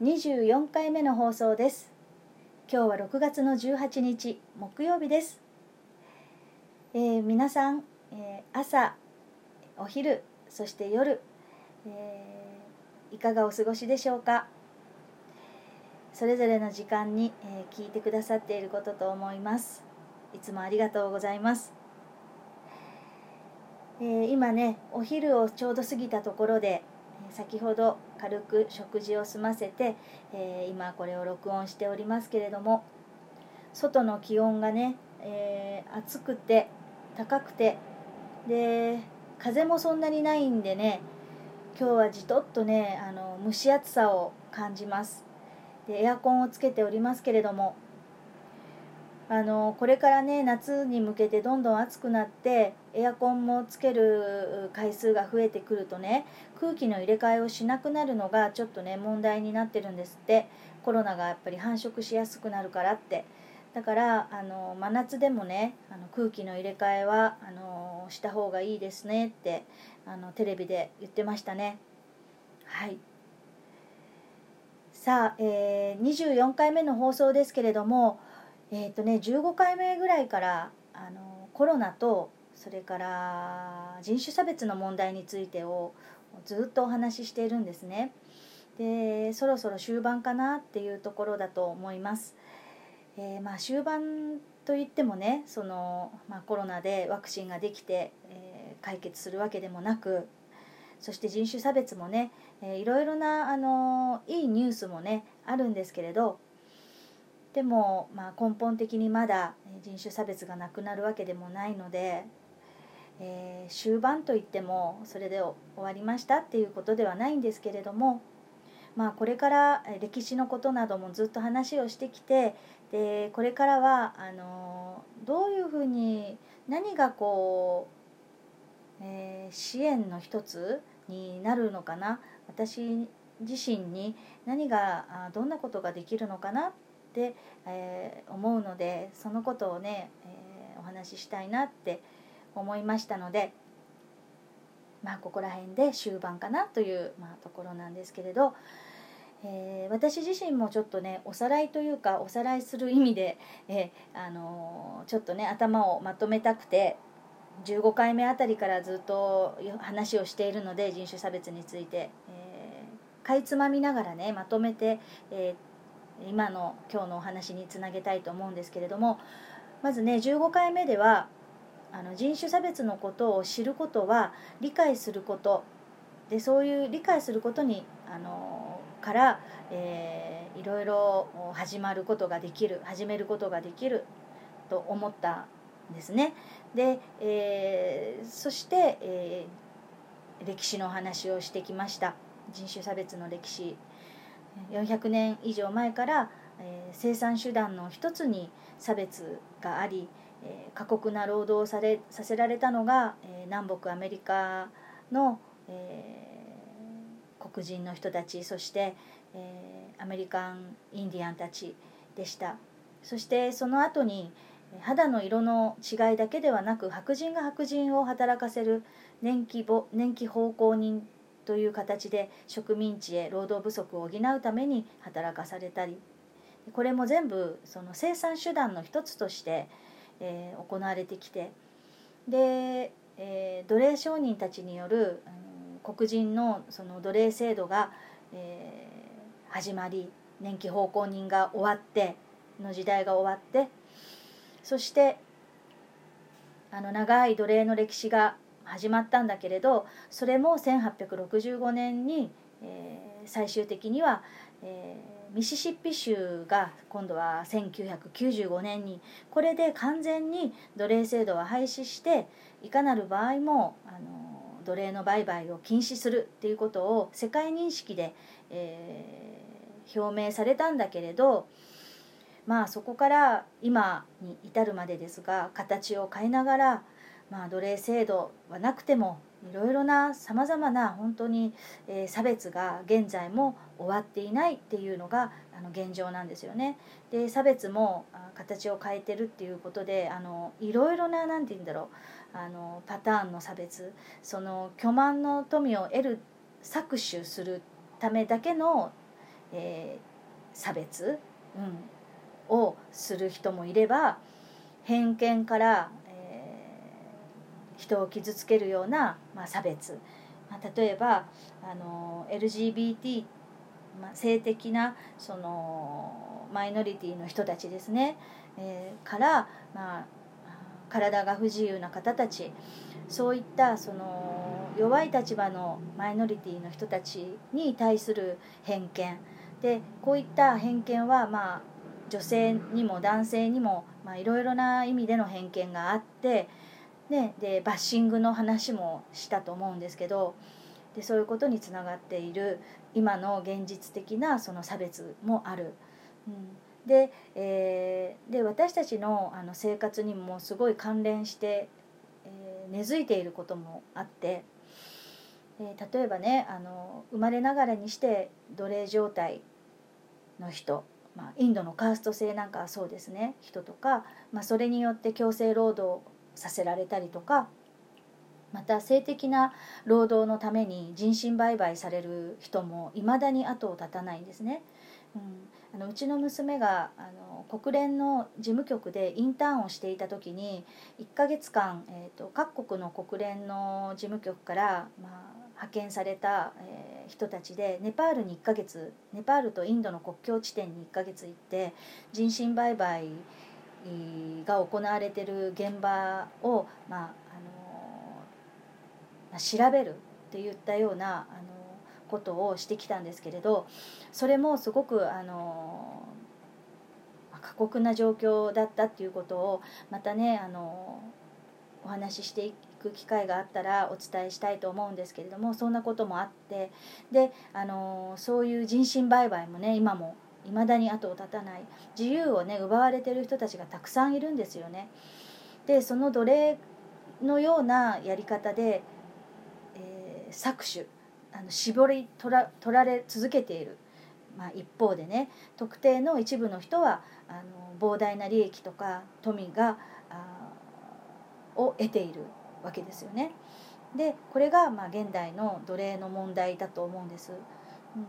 24回目の放送です。今日は6月の18日木曜日です、えー、皆さん、えー、朝お昼そして夜、えー、いかがお過ごしでしょうか？それぞれの時間に、え聞いてくださっていることと思います。いつもありがとうございます。え今ねお昼をちょうど過ぎたところで先ほど軽く食事を済ませて、えー、今これを録音しておりますけれども外の気温がね、えー、暑くて高くてで風もそんなにないんでね今日はじとっとねあの蒸し暑さを感じます。でエアコンをつけておりますけれどもあのこれからね夏に向けてどんどん暑くなってエアコンもつける回数が増えてくるとね空気の入れ替えをしなくなるのがちょっとね問題になってるんですって。コロナがやっぱり繁殖しやすくなるからって。だからあの真夏でもねあの空気の入れ替えはあのした方がいいですねってあのテレビで言ってましたね。はい。さあ、えー、24回目の放送ですけれどもえーとね、15回目ぐらいからあのコロナとそれから人種差別の問題についてをずっとお話ししているんですね。でそろそろ終盤かなっていうところだと思います。えー、まあ、終盤といってもねその、まあ、コロナでワクチンができて、えー、解決するわけでもなくそして人種差別もね、えー、いろいろなあのいいニュースもねあるんですけれどでも、まあ、根本的にまだ人種差別がなくなるわけでもないので、えー、終盤といってもそれで終わりましたっていうことではないんですけれども、まあ、これから歴史のことなどもずっと話をしてきてでこれからはあのどういうふうに何がこう、えー、支援の一つになるのかな私自身に何がどんなことができるのかなっ、えー、思うのでそのことをね、えー、お話ししたいなって思いましたのでまあここら辺で終盤かなという、まあ、ところなんですけれど、えー、私自身もちょっとねおさらいというかおさらいする意味で、え、あのちょっとね頭をまとめたくて15回目あたりからずっと話をしているので人種差別について、えー、かいつまみながらねまとめて、え、今の今日のお話につなげたいと思うんですけれどもまずね15回目ではあの人種差別のことを知ることは理解すること。でそういう理解することにあのから、えー、いろいろ始まることができる始めることができると思ったんですね。で、えー、そして、えー、歴史の話をしてきました。人種差別の歴史。400年以上前から、えー、生産手段の一つに差別があり、えー、過酷な労働をされさせられたのが、えー、南北アメリカの、えー、黒人の人たちそして、えー、アメリカンインディアンたちでした。そしてその後に肌の色の違いだけではなく白人が白人を働かせる年季年季奉公人という形で植民地へ労働不足を補うために働かされたりこれも全部その生産手段の一つとして、えー、行われてきてで、えー、奴隷商人たちによる、うん、黒人のその奴隷制度が、えー、始まり年季奉公人が終わっての時代が終わってそしてあの長い奴隷の歴史が始まったんだけれどそれも1865年に、えー、最終的には、えー、ミシシッピ州が今度は1995年にこれで完全に奴隷制度は廃止していかなる場合もあの奴隷の売買を禁止するっていうことを世界認識で、えー、表明されたんだけれどまあそこから今に至るまでですが形を変えながらまあ、奴隷制度はなくてもいろいろなさまざまな本当に、えー、差別が現在も終わっていないっていうのがあの現状なんですよね。で差別も形を変えてるっていうことであのいろいろな何て言うんだろうあのパターンの差別その巨万の富を得る搾取するためだけの、えー、差別、うん、をする人もいれば偏見から、人を傷つけるような、まあ、差別、まあ、例えばあの LGBT、まあ、性的なそのマイノリティの人たちですね、えー、から、まあ、体が不自由な方たち。そういったその弱い立場のマイノリティの人たちに対する偏見。でこういった偏見はまあ女性にも男性にもいろいろな意味での偏見があって、ね、でバッシングの話もしたと思うんですけどでそういうことにつながっている今の現実的なその差別もある。うんで,、えー、で私たちのあの生活にもすごい関連してえ根付いていることもあって、えー、例えばねあの生まれながらにして奴隷状態の人、まあ、インドのカースト制なんかはそうですね人とか、まあ、それによって強制労働させられたりとかまた性的な労働のために人身売買される人もいまだに後を絶たないんですね。うん、あのうちの娘があの国連の事務局でインターンをしていた時に1ヶ月間、えーと、各国の国連の事務局から、まあ、派遣された、えー、人たちでネパールに1ヶ月ネパールとインドの国境地点に1ヶ月行って人身売買が行われてる現場を、まああの調べるっていったようなあのことをしてきたんですけれどそれもすごくあの過酷な状況だったっていうことをまたねあのお話ししていく機会があったらお伝えしたいと思うんですけれどもそんなこともあってであのそういう人身売買もね今も未だに後を絶たない自由をね奪われてる人たちがたくさんいるんですよね。でその奴隷のようなやり方で、えー、搾取あの絞り取ら取られ続けている、まあ、一方でね特定の一部の人はあの膨大な利益とか富があを得ているわけですよね。でこれがまあ現代の奴隷の問題だと思うんです。うん、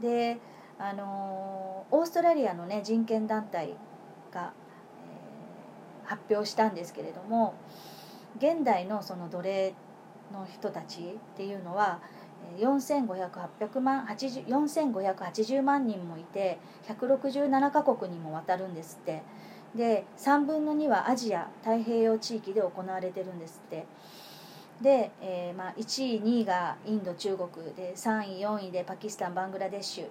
であのオーストラリアのね人権団体が、えー、発表したんですけれども現代のその奴隷の人たちっていうのは4580万4580万人もいて167カ国にも渡るんですって。で3分の2はアジア太平洋地域で行われてるんですって。で、えー、まあ、1位2位がインド中国で3位4位でパキスタンバングラデシュ。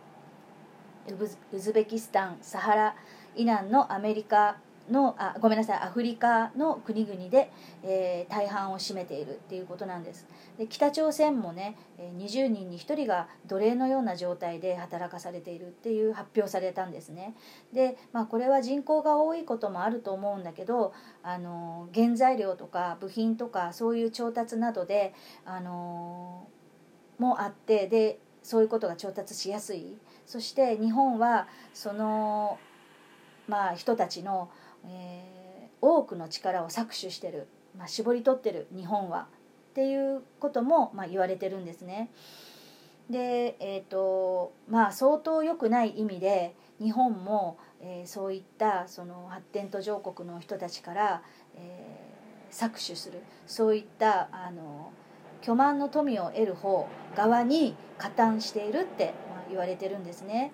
ウズベキスタンサハライランのアメリカのあごめんなさいアフリカの国々で、えー、大半を占めているっていうことなんです。で北朝鮮もね20人に1人が奴隷のような状態で働かされているっていう発表されたんですね。で、まあ、これは人口が多いこともあると思うんだけどあの原材料とか部品とかそういう調達などであのもあってでそういうことが調達しやすい。そして日本はそのまあ人たちのえー、多くの力を搾取してる、まあ、絞り取ってる日本は。っていうことも、まあ、言われてるんですね。でえーとまあ、相当良くない意味で日本も、えー、そういったその発展途上国の人たちから、えー、搾取する。そういったあの巨万の富を得る方側に加担しているって、まあ、言われてるんですね。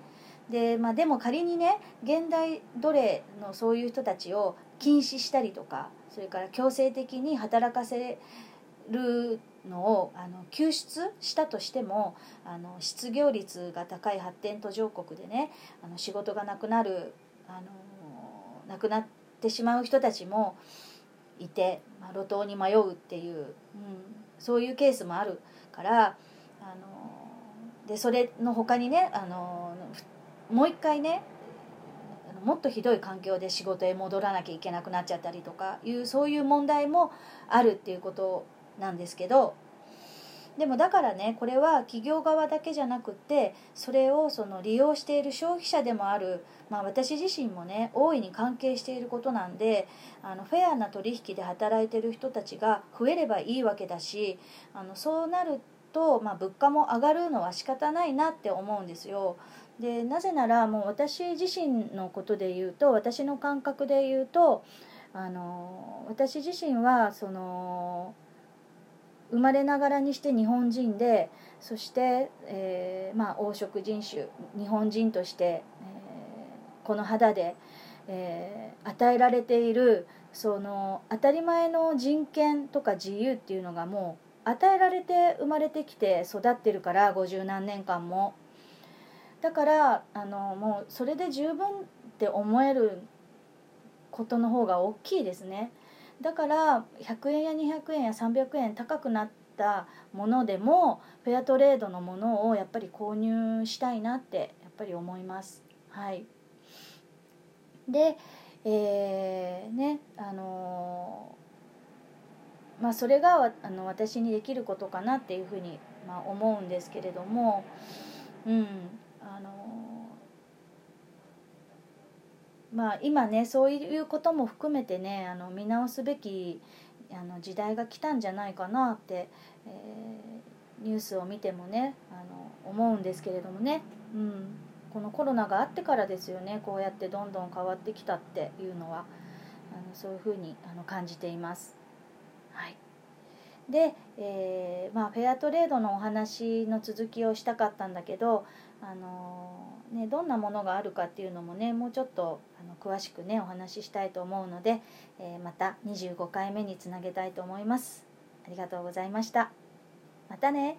で,、まあ、でも仮にね現代奴隷のそういう人たちを禁止したりとかそれから強制的に働かせるのをあの救出したとしてもあの失業率が高い発展途上国でねあの仕事がなくなるあのなくなってしまう人たちもいて、まあ、路頭に迷うっていう、うん、そういうケースもあるからあのでそれの他にねあのもう一回ねもっとひどい環境で仕事へ戻らなきゃいけなくなっちゃったりとかいうそういう問題もあるっていうことなんですけどでもだからねこれは企業側だけじゃなくてそれをその利用している消費者でもある、まあ、私自身もね大いに関係していることなんであのフェアな取引で働いてる人たちが増えればいいわけだしあのそうなると、まあ、物価も上がるのは仕方ないなって思うんですよ。でなぜならもう私自身のことで言うと私の感覚で言うとあの私自身はその生まれながらにして日本人でそして、えー、まあ、黄色人種日本人として、えー、この肌で、えー、与えられているその当たり前の人権とか自由っていうのがもう与えられて生まれてきて育ってるから五十何年間も。だからあのもうそれで十分って思えることの方が大きいですねだから100円や200円や300円高くなったものでもフェアトレードのものをやっぱり購入したいなってやっぱり思います。はい。でえー、ねあのー、まあそれがあの私にできることかなっていうふうに、まあ、思うんですけれどもうんあのまあ今ねそういうことも含めてねあの見直すべきあの時代が来たんじゃないかなって、えー、ニュースを見てもねあの思うんですけれどもね、うん、このコロナがあってからですよねこうやってどんどん変わってきたっていうのはあのそういうふうにあの感じています。で、えー、まあ、フェアトレードのお話の続きをしたかったんだけど、あのー、ね、どんなものがあるかっていうのもねもうちょっとあの詳しくねお話ししたいと思うので、えー、また25回目につなげたいと思います。ありがとうございました。またね。